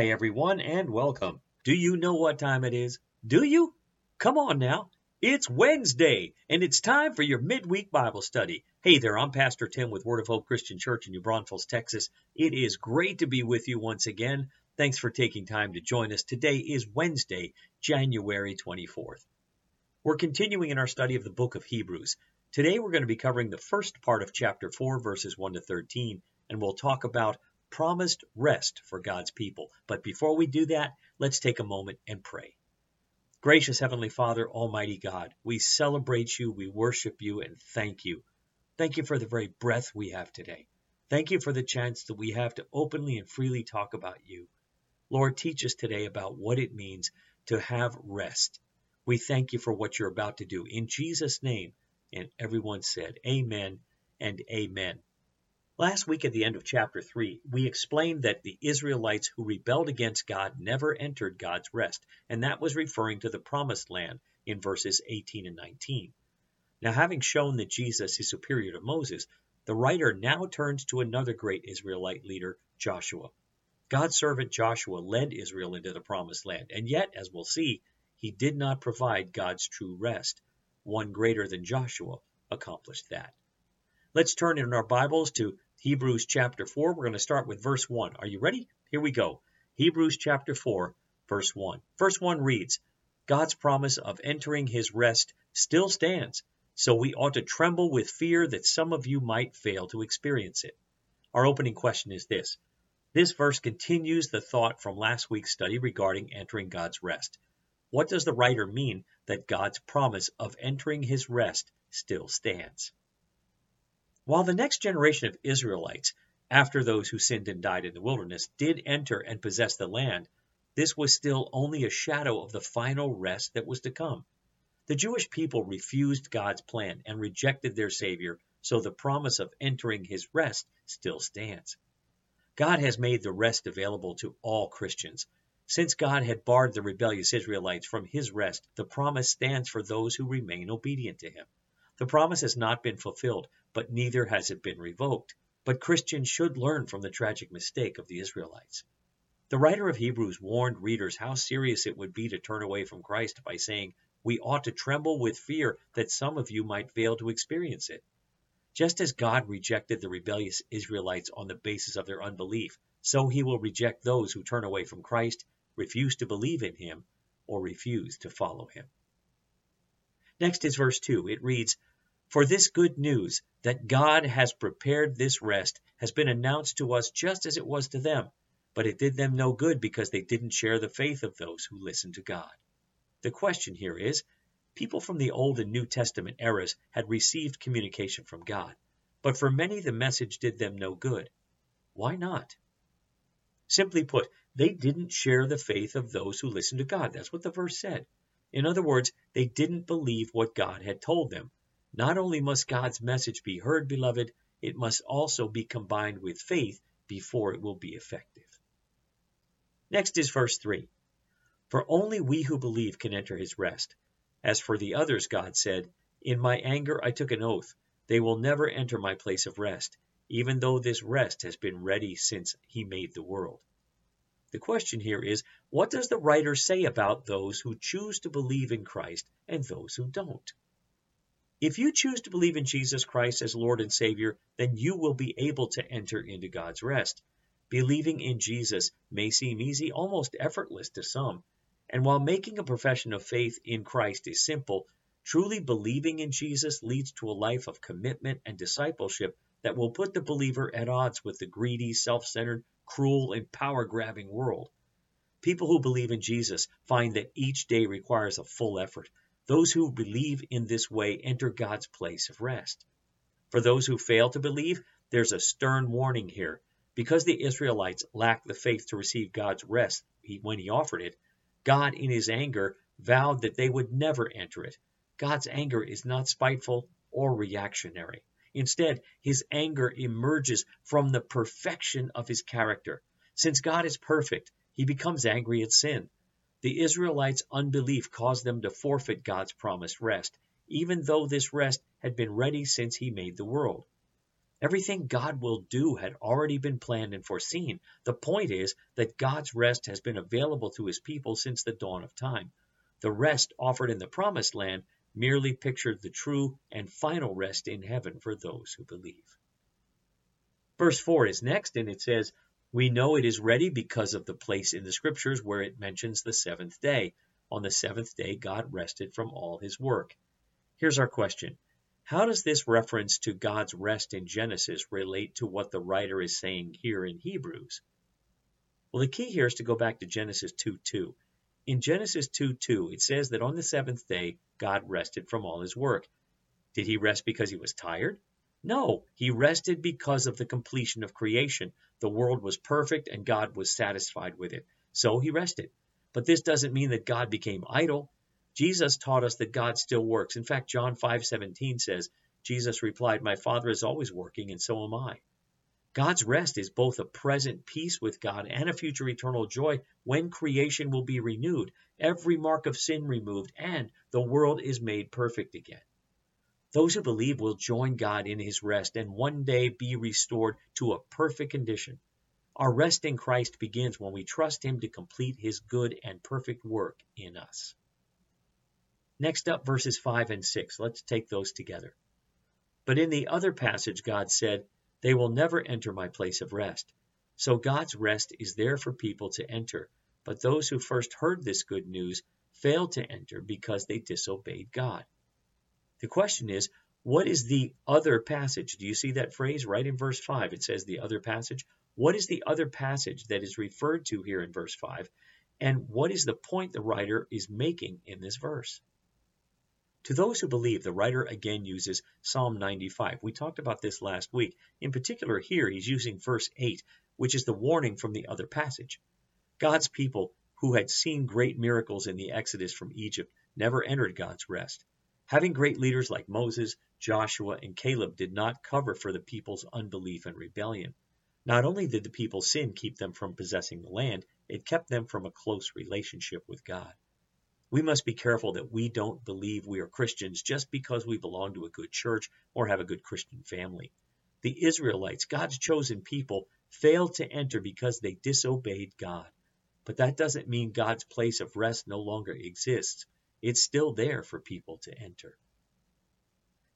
Hi, everyone, and welcome. Do you know what time it is? Do you? Come on now. It's Wednesday, and it's time for your midweek Bible study. Hey there, I'm Pastor Tim with Word of Hope Christian Church in New Braunfels, Texas. It is great to be with you once again. Thanks for taking time to join us. Today is Wednesday, January 24th. We're continuing in our study of the book of Hebrews. Today we're going to be covering the first part of chapter 4, verses 1 to 13, and we'll talk about promised rest for God's people. But before we do that, let's take a moment and pray. Gracious Heavenly Father, Almighty God, we celebrate you, we worship you, and thank you. Thank you for the very breath we have today. Thank you for the chance that we have to openly and freely talk about you. Lord, teach us today about what it means to have rest. We thank you for what you're about to do. In Jesus' name, and everyone said, Amen and Amen. Last week at the end of chapter 3, we explained that the Israelites who rebelled against God never entered God's rest, and that was referring to the promised land in verses 18 and 19. Now, having shown that Jesus is superior to Moses, the writer now turns to another great Israelite leader, Joshua. God's servant Joshua led Israel into the promised land, and yet, as we'll see, he did not provide God's true rest. One greater than Joshua accomplished that. Let's turn in our Bibles to Hebrews chapter 4. We're going to start with verse 1. Are you ready? Here we go. Hebrews chapter 4, verse 1. Verse 1 reads God's promise of entering his rest still stands, so we ought to tremble with fear that some of you might fail to experience it. Our opening question is this This verse continues the thought from last week's study regarding entering God's rest. What does the writer mean that God's promise of entering his rest still stands? While the next generation of Israelites, after those who sinned and died in the wilderness, did enter and possess the land, this was still only a shadow of the final rest that was to come. The Jewish people refused God's plan and rejected their Savior, so the promise of entering his rest still stands. God has made the rest available to all Christians. Since God had barred the rebellious Israelites from his rest, the promise stands for those who remain obedient to him. The promise has not been fulfilled, but neither has it been revoked. But Christians should learn from the tragic mistake of the Israelites. The writer of Hebrews warned readers how serious it would be to turn away from Christ by saying, We ought to tremble with fear that some of you might fail to experience it. Just as God rejected the rebellious Israelites on the basis of their unbelief, so he will reject those who turn away from Christ, refuse to believe in him, or refuse to follow him. Next is verse 2. It reads, for this good news that God has prepared this rest has been announced to us just as it was to them, but it did them no good because they didn't share the faith of those who listened to God. The question here is people from the Old and New Testament eras had received communication from God, but for many the message did them no good. Why not? Simply put, they didn't share the faith of those who listened to God. That's what the verse said. In other words, they didn't believe what God had told them not only must God's message be heard, beloved, it must also be combined with faith before it will be effective. Next is verse 3. For only we who believe can enter his rest. As for the others, God said, In my anger I took an oath. They will never enter my place of rest, even though this rest has been ready since he made the world. The question here is what does the writer say about those who choose to believe in Christ and those who don't? If you choose to believe in Jesus Christ as Lord and Savior, then you will be able to enter into God's rest. Believing in Jesus may seem easy, almost effortless to some. And while making a profession of faith in Christ is simple, truly believing in Jesus leads to a life of commitment and discipleship that will put the believer at odds with the greedy, self centered, cruel, and power grabbing world. People who believe in Jesus find that each day requires a full effort, those who believe in this way enter God's place of rest. For those who fail to believe, there's a stern warning here. Because the Israelites lacked the faith to receive God's rest when He offered it, God, in His anger, vowed that they would never enter it. God's anger is not spiteful or reactionary. Instead, His anger emerges from the perfection of His character. Since God is perfect, He becomes angry at sin. The Israelites' unbelief caused them to forfeit God's promised rest, even though this rest had been ready since He made the world. Everything God will do had already been planned and foreseen. The point is that God's rest has been available to his people since the dawn of time. The rest offered in the promised land merely pictured the true and final rest in heaven for those who believe. Verse 4 is next, and it says, We know it is ready because of the place in the scriptures where it mentions the seventh day. On the seventh day, God rested from all his work. Here's our question How does this reference to God's rest in Genesis relate to what the writer is saying here in Hebrews? Well, the key here is to go back to Genesis 2 2. In Genesis 2 2, it says that on the seventh day, God rested from all his work. Did he rest because he was tired? No, he rested because of the completion of creation. The world was perfect and God was satisfied with it. So he rested. But this doesn't mean that God became idle. Jesus taught us that God still works. In fact, John 5:17 says, Jesus replied, "My Father is always working and so am I." God's rest is both a present peace with God and a future eternal joy when creation will be renewed, every mark of sin removed, and the world is made perfect again. Those who believe will join God in his rest and one day be restored to a perfect condition. Our rest in Christ begins when we trust Him to complete His good and perfect work in us. Next up, verses 5 and 6. Let's take those together. But in the other passage, God said, They will never enter my place of rest. So God's rest is there for people to enter. But those who first heard this good news failed to enter because they disobeyed God. The question is, what is the other passage? Do you see that phrase right in verse 5? It says the other passage. What is the other passage that is referred to here in verse 5? And what is the point the writer is making in this verse? To those who believe, the writer again uses Psalm 95. We talked about this last week. In particular, here he's using verse 8, which is the warning from the other passage. God's people, who had seen great miracles in the exodus from Egypt, never entered God's rest. Having great leaders like Moses, Joshua, and Caleb did not cover for the people's unbelief and rebellion. Not only did the people's sin keep them from possessing the land, it kept them from a close relationship with God. We must be careful that we don't believe we are Christians just because we belong to a good church or have a good Christian family. The Israelites, God's chosen people, failed to enter because they disobeyed God. But that doesn't mean God's place of rest no longer exists. It's still there for people to enter.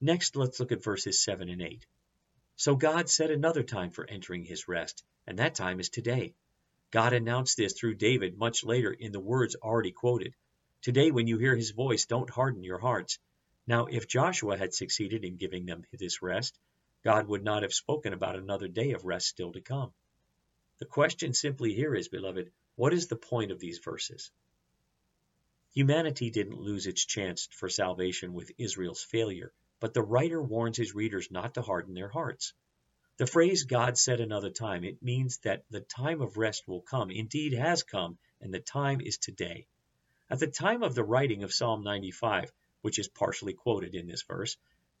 Next, let's look at verses 7 and 8. So God set another time for entering his rest, and that time is today. God announced this through David much later in the words already quoted. Today, when you hear his voice, don't harden your hearts. Now, if Joshua had succeeded in giving them this rest, God would not have spoken about another day of rest still to come. The question simply here is, beloved, what is the point of these verses? Humanity didn't lose its chance for salvation with Israel's failure. But the writer warns his readers not to harden their hearts. The phrase God said another time, it means that the time of rest will come, indeed has come, and the time is today. At the time of the writing of Psalm 95, which is partially quoted in this verse,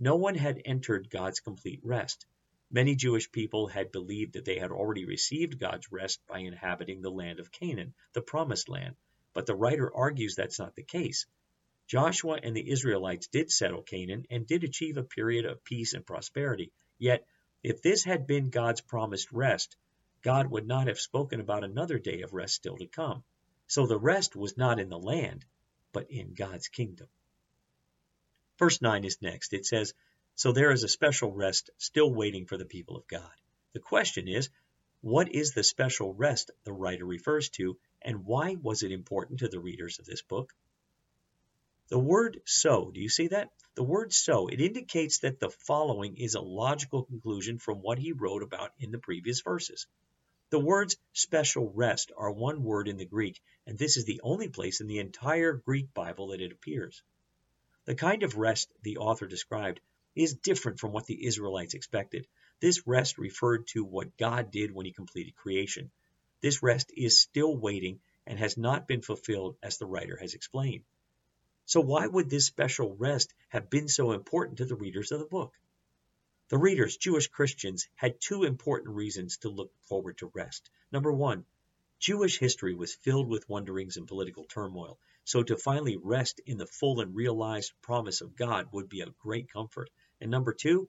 no one had entered God's complete rest. Many Jewish people had believed that they had already received God's rest by inhabiting the land of Canaan, the promised land, but the writer argues that's not the case. Joshua and the Israelites did settle Canaan and did achieve a period of peace and prosperity. Yet, if this had been God's promised rest, God would not have spoken about another day of rest still to come. So the rest was not in the land, but in God's kingdom. Verse 9 is next. It says, So there is a special rest still waiting for the people of God. The question is, what is the special rest the writer refers to, and why was it important to the readers of this book? The word so, do you see that? The word so, it indicates that the following is a logical conclusion from what he wrote about in the previous verses. The words special rest are one word in the Greek, and this is the only place in the entire Greek Bible that it appears. The kind of rest the author described is different from what the Israelites expected. This rest referred to what God did when he completed creation. This rest is still waiting and has not been fulfilled as the writer has explained. So why would this special rest have been so important to the readers of the book? The readers, Jewish Christians, had two important reasons to look forward to rest. Number one, Jewish history was filled with wanderings and political turmoil, so to finally rest in the full and realized promise of God would be a great comfort. And number two,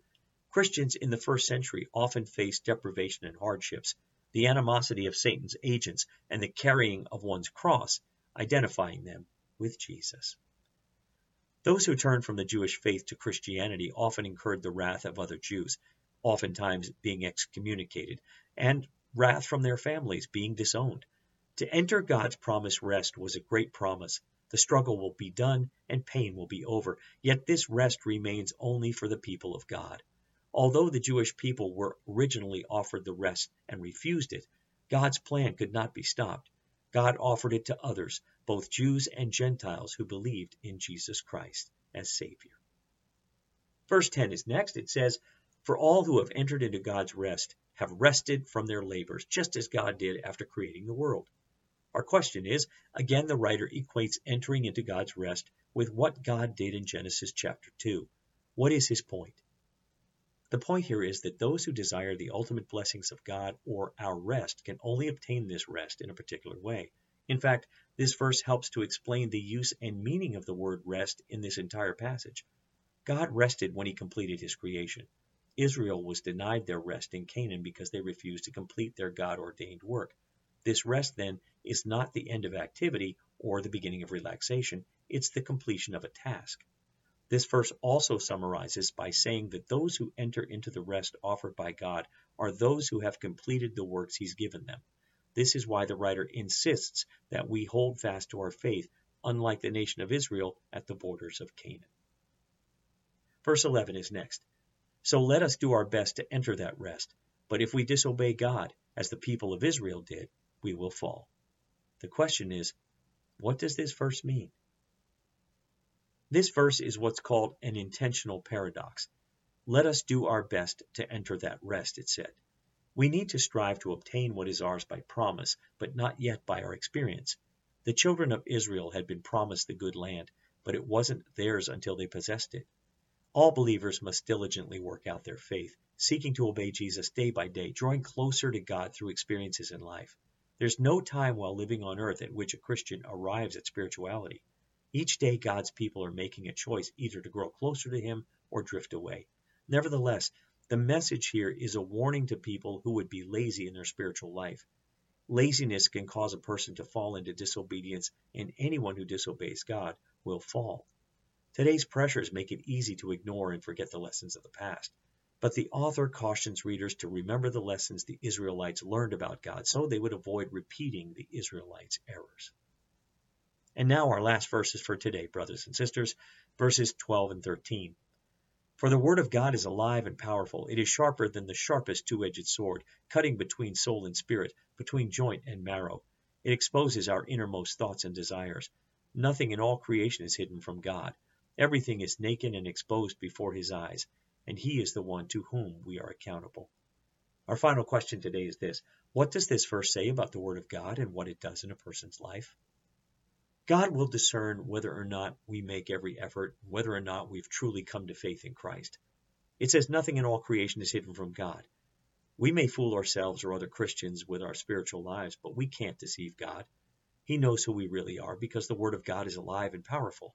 Christians in the first century often faced deprivation and hardships, the animosity of Satan's agents, and the carrying of one's cross, identifying them with Jesus. Those who turned from the Jewish faith to Christianity often incurred the wrath of other Jews, oftentimes being excommunicated, and wrath from their families, being disowned. To enter God's promised rest was a great promise. The struggle will be done and pain will be over, yet this rest remains only for the people of God. Although the Jewish people were originally offered the rest and refused it, God's plan could not be stopped. God offered it to others, both Jews and Gentiles who believed in Jesus Christ as Savior. Verse 10 is next. It says, For all who have entered into God's rest have rested from their labors, just as God did after creating the world. Our question is again, the writer equates entering into God's rest with what God did in Genesis chapter 2. What is his point? The point here is that those who desire the ultimate blessings of God or our rest can only obtain this rest in a particular way. In fact, this verse helps to explain the use and meaning of the word rest in this entire passage. God rested when he completed his creation. Israel was denied their rest in Canaan because they refused to complete their God ordained work. This rest, then, is not the end of activity or the beginning of relaxation, it's the completion of a task. This verse also summarizes by saying that those who enter into the rest offered by God are those who have completed the works he's given them. This is why the writer insists that we hold fast to our faith, unlike the nation of Israel at the borders of Canaan. Verse 11 is next. So let us do our best to enter that rest, but if we disobey God, as the people of Israel did, we will fall. The question is, what does this verse mean? This verse is what's called an intentional paradox. Let us do our best to enter that rest, it said. We need to strive to obtain what is ours by promise, but not yet by our experience. The children of Israel had been promised the good land, but it wasn't theirs until they possessed it. All believers must diligently work out their faith, seeking to obey Jesus day by day, drawing closer to God through experiences in life. There's no time while living on earth at which a Christian arrives at spirituality. Each day God's people are making a choice either to grow closer to Him or drift away. Nevertheless, the message here is a warning to people who would be lazy in their spiritual life. Laziness can cause a person to fall into disobedience, and anyone who disobeys God will fall. Today's pressures make it easy to ignore and forget the lessons of the past. But the author cautions readers to remember the lessons the Israelites learned about God so they would avoid repeating the Israelites' errors. And now our last verses for today, brothers and sisters, verses 12 and 13. For the word of God is alive and powerful. It is sharper than the sharpest two edged sword, cutting between soul and spirit, between joint and marrow. It exposes our innermost thoughts and desires. Nothing in all creation is hidden from God. Everything is naked and exposed before his eyes, and he is the one to whom we are accountable. Our final question today is this What does this verse say about the Word of God and what it does in a person's life? God will discern whether or not we make every effort, whether or not we've truly come to faith in Christ. It says nothing in all creation is hidden from God. We may fool ourselves or other Christians with our spiritual lives, but we can't deceive God. He knows who we really are because the Word of God is alive and powerful.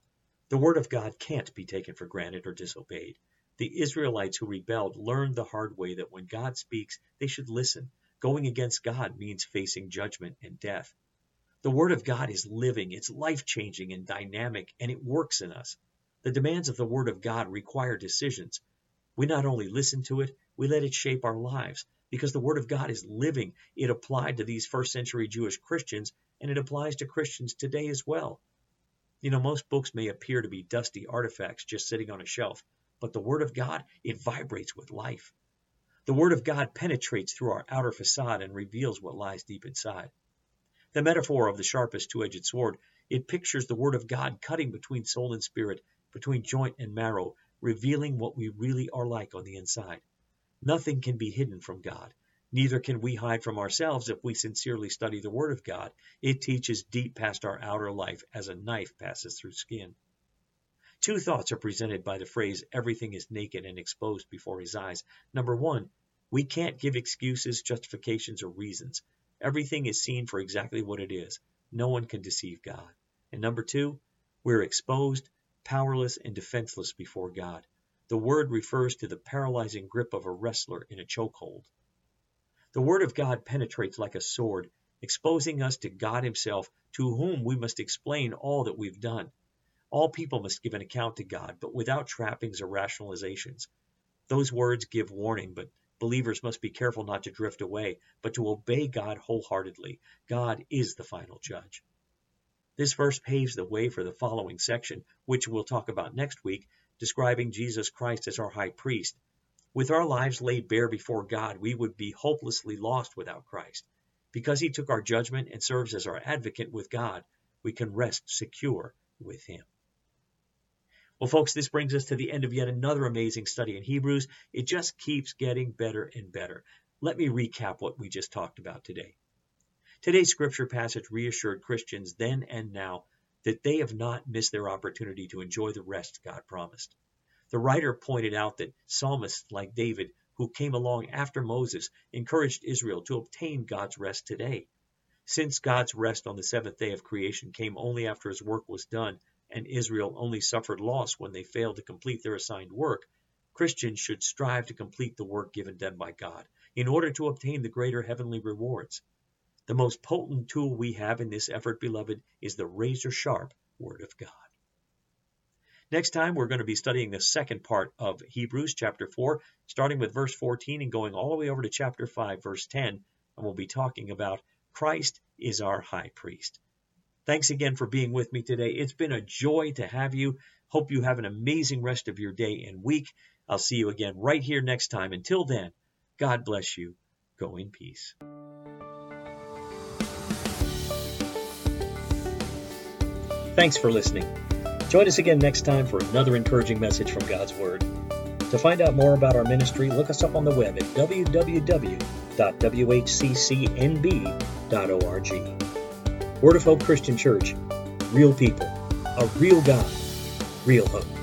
The Word of God can't be taken for granted or disobeyed. The Israelites who rebelled learned the hard way that when God speaks, they should listen. Going against God means facing judgment and death. The Word of God is living, it's life changing and dynamic, and it works in us. The demands of the Word of God require decisions. We not only listen to it, we let it shape our lives because the Word of God is living. It applied to these first century Jewish Christians, and it applies to Christians today as well. You know, most books may appear to be dusty artifacts just sitting on a shelf, but the Word of God, it vibrates with life. The Word of God penetrates through our outer facade and reveals what lies deep inside. The metaphor of the sharpest two edged sword, it pictures the Word of God cutting between soul and spirit, between joint and marrow, revealing what we really are like on the inside. Nothing can be hidden from God. Neither can we hide from ourselves if we sincerely study the Word of God. It teaches deep past our outer life as a knife passes through skin. Two thoughts are presented by the phrase, everything is naked and exposed before his eyes. Number one, we can't give excuses, justifications, or reasons. Everything is seen for exactly what it is. No one can deceive God. And number two, we're exposed, powerless, and defenseless before God. The word refers to the paralyzing grip of a wrestler in a chokehold. The word of God penetrates like a sword, exposing us to God himself, to whom we must explain all that we've done. All people must give an account to God, but without trappings or rationalizations. Those words give warning, but believers must be careful not to drift away, but to obey God wholeheartedly. God is the final judge. This verse paves the way for the following section, which we'll talk about next week, describing Jesus Christ as our high priest. With our lives laid bare before God, we would be hopelessly lost without Christ. Because he took our judgment and serves as our advocate with God, we can rest secure with him. Well, folks, this brings us to the end of yet another amazing study in Hebrews. It just keeps getting better and better. Let me recap what we just talked about today. Today's scripture passage reassured Christians then and now that they have not missed their opportunity to enjoy the rest God promised. The writer pointed out that psalmists like David, who came along after Moses, encouraged Israel to obtain God's rest today. Since God's rest on the seventh day of creation came only after his work was done, and Israel only suffered loss when they failed to complete their assigned work, Christians should strive to complete the work given them by God in order to obtain the greater heavenly rewards. The most potent tool we have in this effort, beloved, is the razor sharp Word of God. Next time, we're going to be studying the second part of Hebrews chapter 4, starting with verse 14 and going all the way over to chapter 5, verse 10, and we'll be talking about Christ is our high priest. Thanks again for being with me today. It's been a joy to have you. Hope you have an amazing rest of your day and week. I'll see you again right here next time. Until then, God bless you. Go in peace. Thanks for listening. Join us again next time for another encouraging message from God's Word. To find out more about our ministry, look us up on the web at www.whccnb.org. Word of Hope Christian Church. Real people, a real God, real hope.